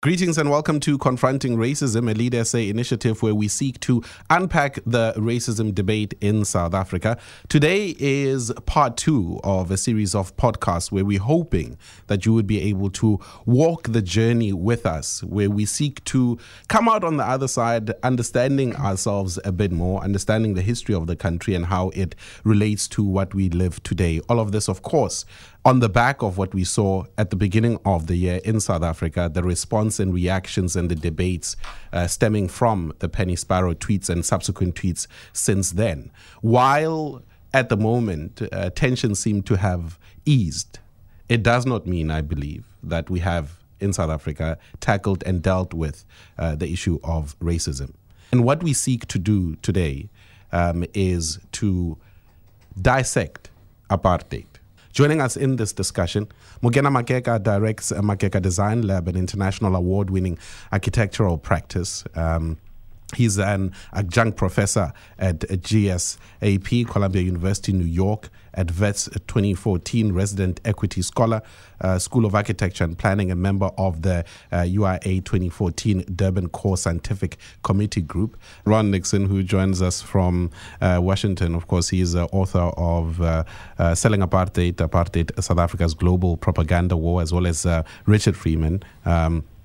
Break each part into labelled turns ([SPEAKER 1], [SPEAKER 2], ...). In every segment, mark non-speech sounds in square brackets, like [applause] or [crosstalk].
[SPEAKER 1] Greetings and welcome to Confronting Racism, a Lead SA initiative where we seek to unpack the racism debate in South Africa. Today is part two of a series of podcasts where we're hoping that you would be able to walk the journey with us, where we seek to come out on the other side, understanding ourselves a bit more, understanding the history of the country and how it relates to what we live today. All of this, of course, on the back of what we saw at the beginning of the year in South Africa, the response and reactions and the debates uh, stemming from the Penny Sparrow tweets and subsequent tweets since then. While at the moment uh, tensions seem to have eased, it does not mean, I believe, that we have in South Africa tackled and dealt with uh, the issue of racism. And what we seek to do today um, is to dissect apartheid Joining us in this discussion, Mokena Makeka directs Makeka Design Lab, an international award winning architectural practice. Um, He's an adjunct professor at GSAP, Columbia University, New York, at Wits 2014 resident equity scholar, uh, School of Architecture and Planning, a member of the uh, UIA 2014 Durban Core Scientific Committee Group. Ron Nixon, who joins us from uh, Washington, of course, he is the author of uh, uh, Selling Apartheid, Apartheid, South Africa's Global Propaganda War, as well as uh, Richard Freedman. Um, uh,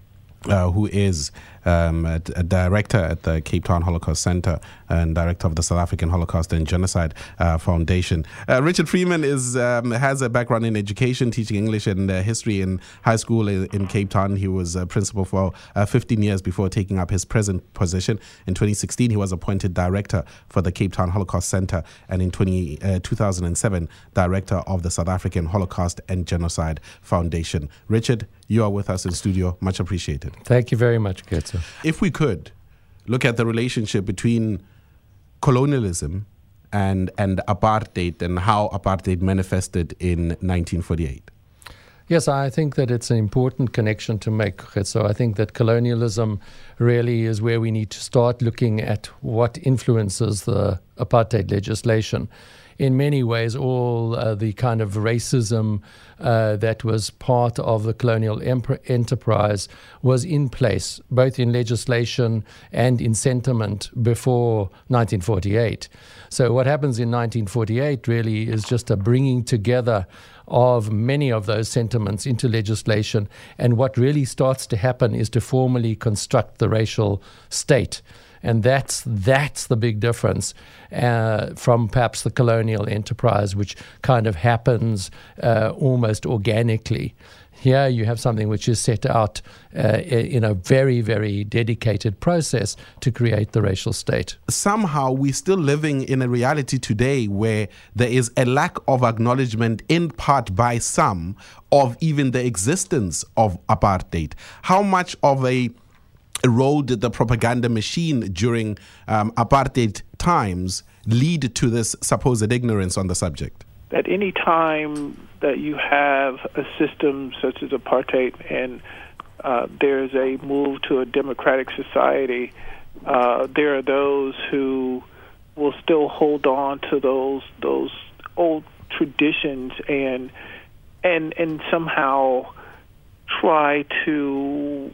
[SPEAKER 1] who is um, a, a, director at the Cape Town Holocaust Center and director of the South African Holocaust and Genocide uh, Foundation. Uh, Richard Freedman is um, has a background in education, teaching English and uh, history in high school in, in, Cape Town. He was a principal for uh, 15 years before taking up his present position. In 2016, he was appointed director for the Cape Town Holocaust Center, and in 20, uh, 2007, director of the South African Holocaust and Genocide Foundation. Richard, you are with us in studio. Much appreciated.
[SPEAKER 2] Thank you very much, Ketso.
[SPEAKER 1] If we could look at the relationship between colonialism and, and apartheid and how apartheid manifested in 1948.
[SPEAKER 2] Yes, I think that it's an important connection to make. So I think that colonialism really is where we need to start looking at what influences the apartheid legislation in many ways, all uh, the kind of racism uh, that was part of the colonial enterprise was in place, both in legislation and in sentiment before 1948. So, what happens in 1948 really is just a bringing together of many of those sentiments into legislation. And what really starts to happen is to formally construct the racial state and that's that's the big difference uh, from perhaps the colonial enterprise, which kind of happens uh, almost organically. Here you have something which is set out uh, in a very, very dedicated process to create the racial state.
[SPEAKER 1] Somehow we're still living in a reality today where there is a lack of acknowledgement, in part by some, of even the existence of apartheid. How much of a did the propaganda machine during um, apartheid times lead to this supposed ignorance on the subject?
[SPEAKER 3] At any time that you have a system such as apartheid and uh, there's a move to a democratic society, uh, there are those who will still hold on to those those old traditions and and and somehow try to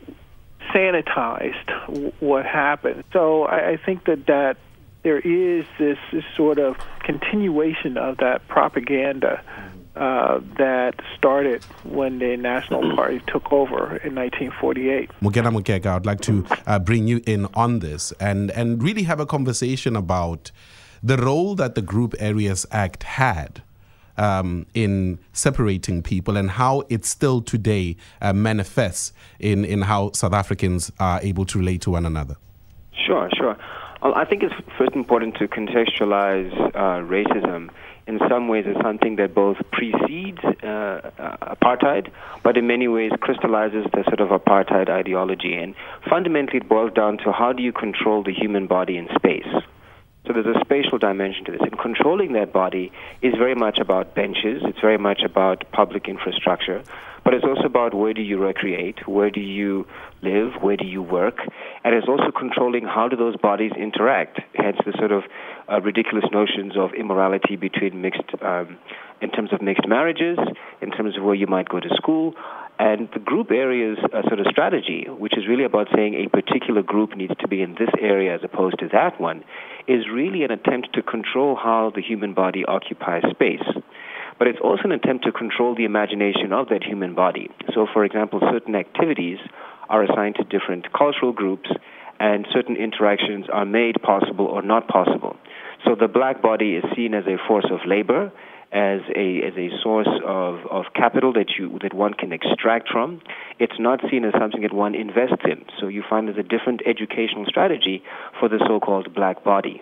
[SPEAKER 3] sanitized what happened. So I, I think that that there is this, this sort of continuation of that propaganda uh, that started when the National Party took over in 1948. Mokena
[SPEAKER 1] Makeka, I'd like to uh, bring you in on this and, and really have a conversation about the role that the Group Areas Act had um, in separating people and how it still today uh, manifests in, in how South Africans are able to relate to one another?
[SPEAKER 4] Sure, sure. I think it's first important to contextualize uh, racism in some ways as something that both precedes uh, apartheid, but in many ways crystallizes the sort of apartheid ideology. And fundamentally, it boils down to how do you control the human body in space? So there's a spatial dimension to this. And controlling that body is very much about benches, it's very much about public infrastructure, but it's also about where do you recreate, where do you live, where do you work, and it's also controlling how do those bodies interact, hence the sort of uh, ridiculous notions of immorality between mixed, um, in terms of mixed marriages, in terms of where you might go to school, And the group areas uh, sort of strategy, which is really about saying a particular group needs to be in this area as opposed to that one, is really an attempt to control how the human body occupies space. But it's also an attempt to control the imagination of that human body. So, for example, certain activities are assigned to different cultural groups, and certain interactions are made possible or not possible. So the black body is seen as a force of labor, as a as a source of, of capital that you that one can extract from. It's not seen as something that one invests in. So you find there's a different educational strategy for the so-called black body.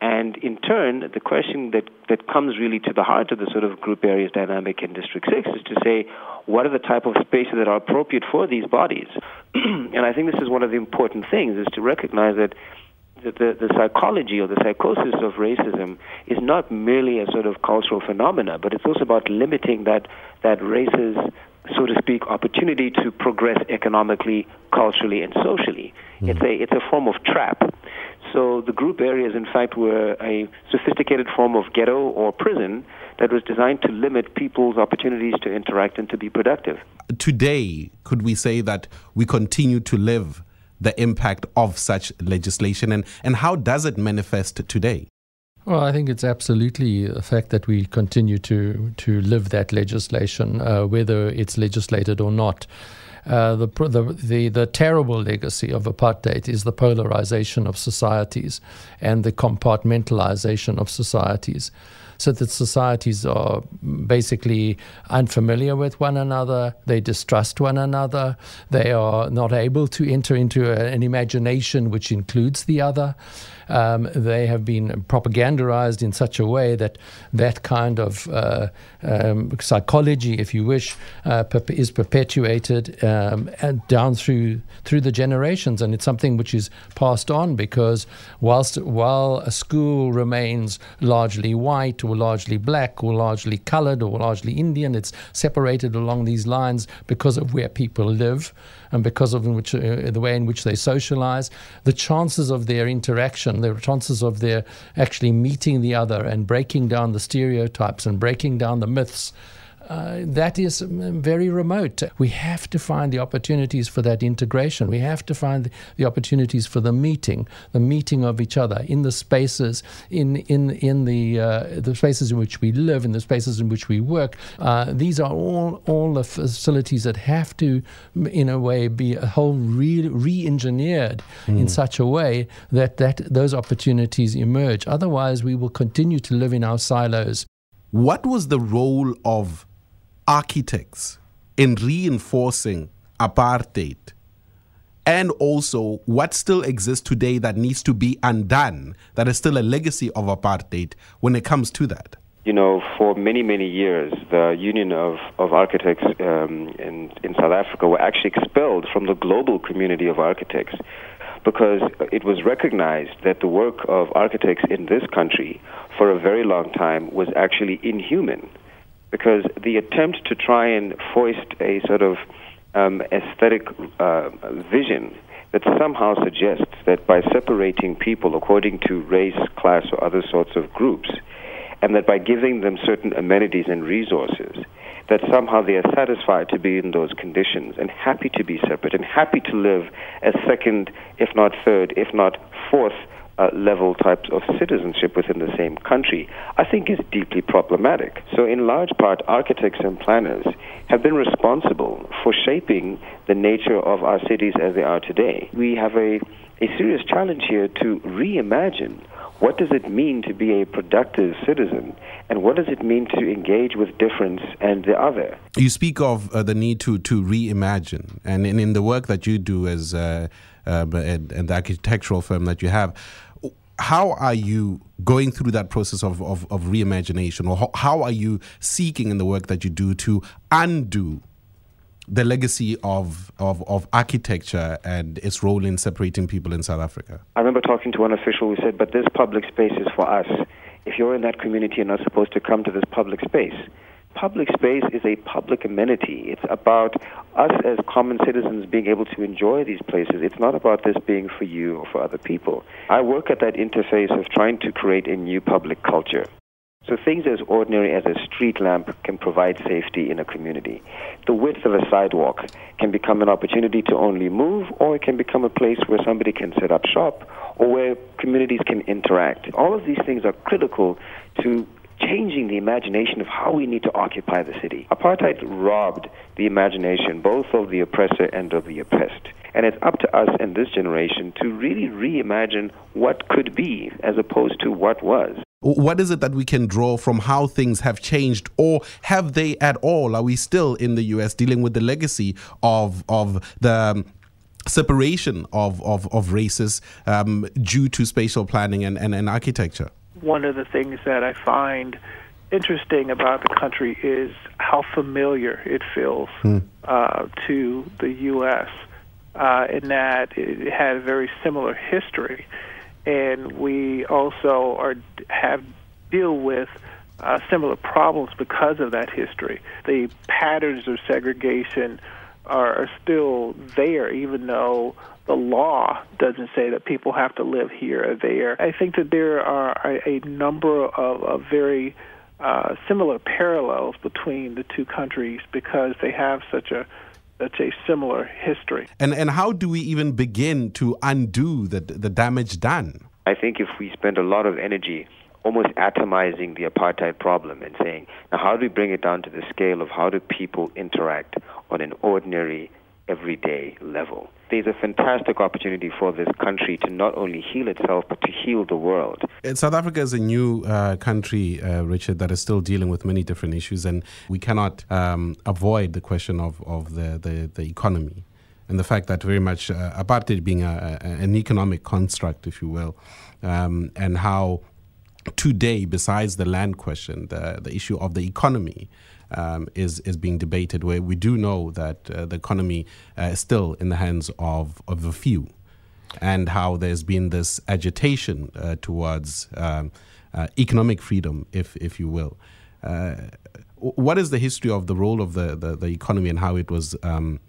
[SPEAKER 4] And in turn, the question that, that comes really to the heart of the sort of group areas dynamic in District 6 is to say, what are the type of spaces that are appropriate for these bodies? [clears throat] and I think this is one of the important things, is to recognize that the, the, psychology or the psychosis of racism is not merely a sort of cultural phenomena, but it's also about limiting that, that race's, so to speak, opportunity to progress economically, culturally, and socially. Mm. It's, a, it's a form of trap. So the group areas, in fact, were a sophisticated form of ghetto or prison that was designed to limit people's opportunities to interact and to be productive.
[SPEAKER 1] Today, could we say that we continue to live the impact of such legislation and, and how does it manifest today?
[SPEAKER 2] Well, I think it's absolutely a fact that we continue to, to live that legislation, uh, whether it's legislated or not. Uh, the, the, the, the terrible legacy of apartheid is the polarization of societies and the compartmentalization of societies so that societies are basically unfamiliar with one another, they distrust one another, they are not able to enter into a, an imagination which includes the other. Um, they have been propagandized in such a way that that kind of uh, um, psychology, if you wish, uh, is perpetuated um, down through through the generations, and it's something which is passed on because whilst while a school remains largely white or largely black or largely coloured or largely Indian, it's separated along these lines because of where people live and because of which, uh, the way in which they socialize, the chances of their interaction, the chances of their actually meeting the other and breaking down the stereotypes and breaking down the myths uh, that is um, very remote. We have to find the opportunities for that integration. We have to find the opportunities for the meeting, the meeting of each other in the spaces, in in in the uh, the spaces in which we live, in the spaces in which we work. Uh, these are all all the facilities that have to, in a way, be a whole re- re-engineered mm. in such a way that that those opportunities emerge. Otherwise, we will continue to live in our silos.
[SPEAKER 1] What was the role of architects in reinforcing apartheid and also what still exists today that needs to be undone that is still a legacy of apartheid when it comes to that?
[SPEAKER 4] You know, for many, many years, the Union of, of Architects um, in, in South Africa were actually expelled from the global community of architects because it was recognized that the work of architects in this country for a very long time was actually inhuman because the attempt to try and foist a sort of um, aesthetic uh, vision that somehow suggests that by separating people according to race, class, or other sorts of groups, and that by giving them certain amenities and resources, that somehow they are satisfied to be in those conditions and happy to be separate and happy to live as second, if not third, if not fourth uh, level types of citizenship within the same country, I think is deeply problematic. So, in large part, architects and planners have been responsible for shaping the nature of our cities as they are today. We have a, a serious challenge here to reimagine what does it mean to be a productive citizen and what does it mean to engage with difference and the other
[SPEAKER 1] you speak of uh, the need to to reimagine and in, in the work that you do as uh, uh, and, and the architectural firm that you have how are you going through that process of, of, of reimagination or how are you seeking in the work that you do to undo the legacy of, of, of architecture and its role in separating people in South Africa?
[SPEAKER 4] I remember talking to one official who said, but this public space is for us. If you're in that community, you're not supposed to come to this public space public space is a public amenity. It's about us as common citizens being able to enjoy these places. It's not about this being for you or for other people. I work at that interface of trying to create a new public culture. So things as ordinary as a street lamp can provide safety in a community. The width of a sidewalk can become an opportunity to only move, or it can become a place where somebody can set up shop, or where communities can interact. All of these things are critical to changing the imagination of how we need to occupy the city. Apartheid robbed the imagination both of the oppressor and of the oppressed. And it's up to us in this generation to really reimagine what could be as opposed to what was.
[SPEAKER 1] What is it that we can draw from how things have changed, or have they at all? Are we still in the US dealing with the legacy of, of the um, separation of, of, of races um, due to spatial planning and, and, and architecture?
[SPEAKER 3] One of the things that I find interesting about the country is how familiar it feels mm. uh, to the U.S. Uh, in that it had a very similar history, and we also are have deal with uh, similar problems because of that history. The patterns of segregation are, are still there, even though the law doesn't say that people have to live here or there. I think that there are a, a number of, of very uh, similar parallels between the two countries because they have such a such a similar history.
[SPEAKER 1] And and how do we even begin to undo the the damage done?
[SPEAKER 4] I think if we spend a lot of energy almost atomizing the apartheid problem and saying, now how do we bring it down to the scale of how do people interact on an ordinary everyday level. There's a fantastic opportunity for this country to not only heal itself, but to heal the world.
[SPEAKER 1] Uh, South Africa is a new uh, country, uh, Richard, that is still dealing with many different issues, and we cannot um, avoid the question of, of the, the, the, economy and the fact that very much uh, apartheid being a, a, an economic construct, if you will, um, and how today, besides the land question, the, the issue of the economy, um, is is being debated. Where we do know that uh, the economy uh, is still in the hands of of a few, and how there's been this agitation uh, towards um, uh, economic freedom, if if you will. Uh, what is the history of the role of the, the, the economy and how it was um,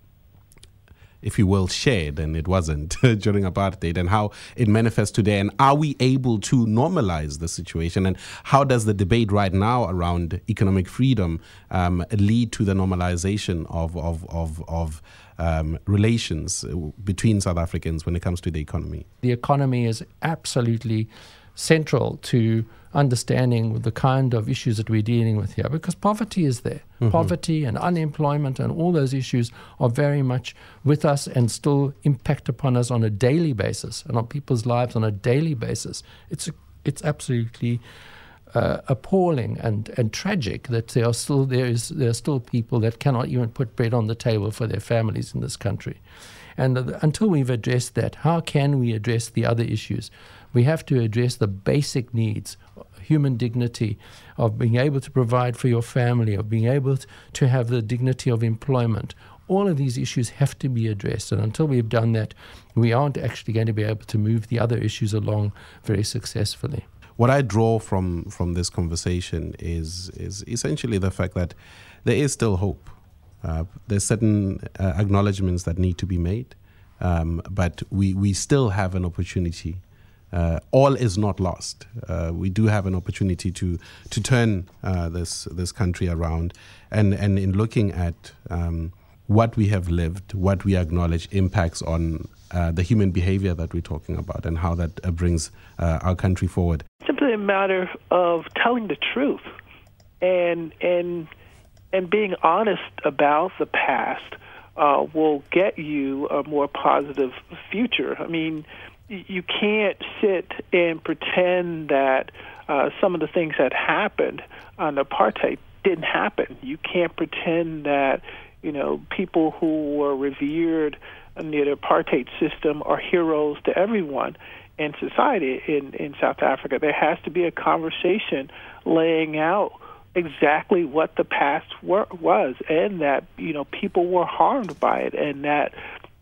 [SPEAKER 1] if you will, shared, and it wasn't [laughs] during apartheid, and how it manifests today. And are we able to normalize the situation? And how does the debate right now around economic freedom um, lead to the normalization of, of, of, of um, relations between South Africans when it comes to the economy?
[SPEAKER 2] The economy is absolutely central to understanding the kind of issues that we're dealing with here because poverty is there. Mm-hmm. Poverty and unemployment and all those issues are very much with us and still impact upon us on a daily basis and on people's lives on a daily basis. It's, it's absolutely. Uh, appalling and, and tragic that there are still there is there are still people that cannot even put bread on the table for their families in this country, and uh, until we've addressed that, how can we address the other issues? We have to address the basic needs human dignity, of being able to provide for your family, of being able to have the dignity of employment. All of these issues have to be addressed. And until we've done that, we aren't actually going to be able to move the other issues along very successfully.
[SPEAKER 1] What I draw from, from this conversation is, is essentially the fact that there is still hope. Uh, there's certain uh, acknowledgements that need to be made, um, but we, we still have an opportunity uh, all is not lost. Uh, we do have an opportunity to to turn uh, this this country around, and and in looking at um, what we have lived, what we acknowledge impacts on uh, the human behavior that we're talking about, and how that uh, brings uh, our country forward.
[SPEAKER 3] Simply a matter of telling the truth, and and and being honest about the past. will get you a more positive future. I mean, you can't sit and pretend that uh, some of the things that happened on apartheid didn't happen. You can't pretend that you know people who were revered under the apartheid system are heroes to everyone in society in in South Africa. There has to be a conversation laying out exactly what the past were, was and that you know people were harmed by it and that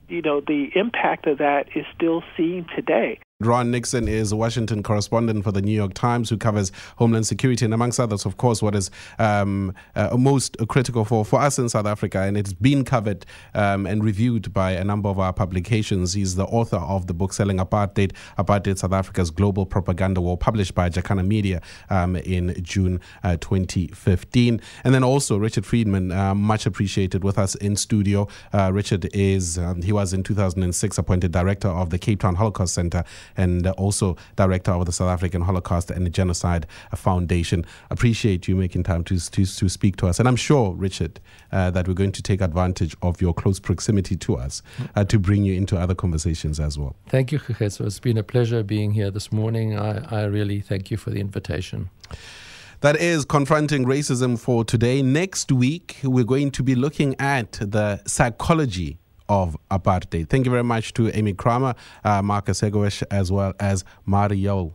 [SPEAKER 3] you know, the impact of that is still seen today.
[SPEAKER 1] Ron Nixon is a Washington correspondent for the New York Times who covers Homeland Security and, amongst others, of course, what is um, uh, most critical for, for us in South Africa. And it's been covered um, and reviewed by a number of our publications. He's the author of the book Selling Apartheid, Apartheid South Africa's Global Propaganda War, published by Jacana Media um, in June uh, 2015. And then also Richard Freedman, uh, much appreciated with us in studio. Uh, Richard is, um, he was in 2006 appointed director of the Cape Town Holocaust Center and also director of the South African Holocaust and Genocide Foundation. Appreciate you making time to, to, to speak to us. And I'm sure, Richard, uh, that we're going to take advantage of your close proximity to us uh, to bring you into other conversations as well.
[SPEAKER 2] Thank you, Kheso. It's been a pleasure being here this morning. I, I really thank you for the invitation.
[SPEAKER 1] That is confronting racism for today. Next week, we're going to be looking at the psychology of apartheid. Thank you very much to Amy Kramer, uh, Marcus Egoish, as well as Mario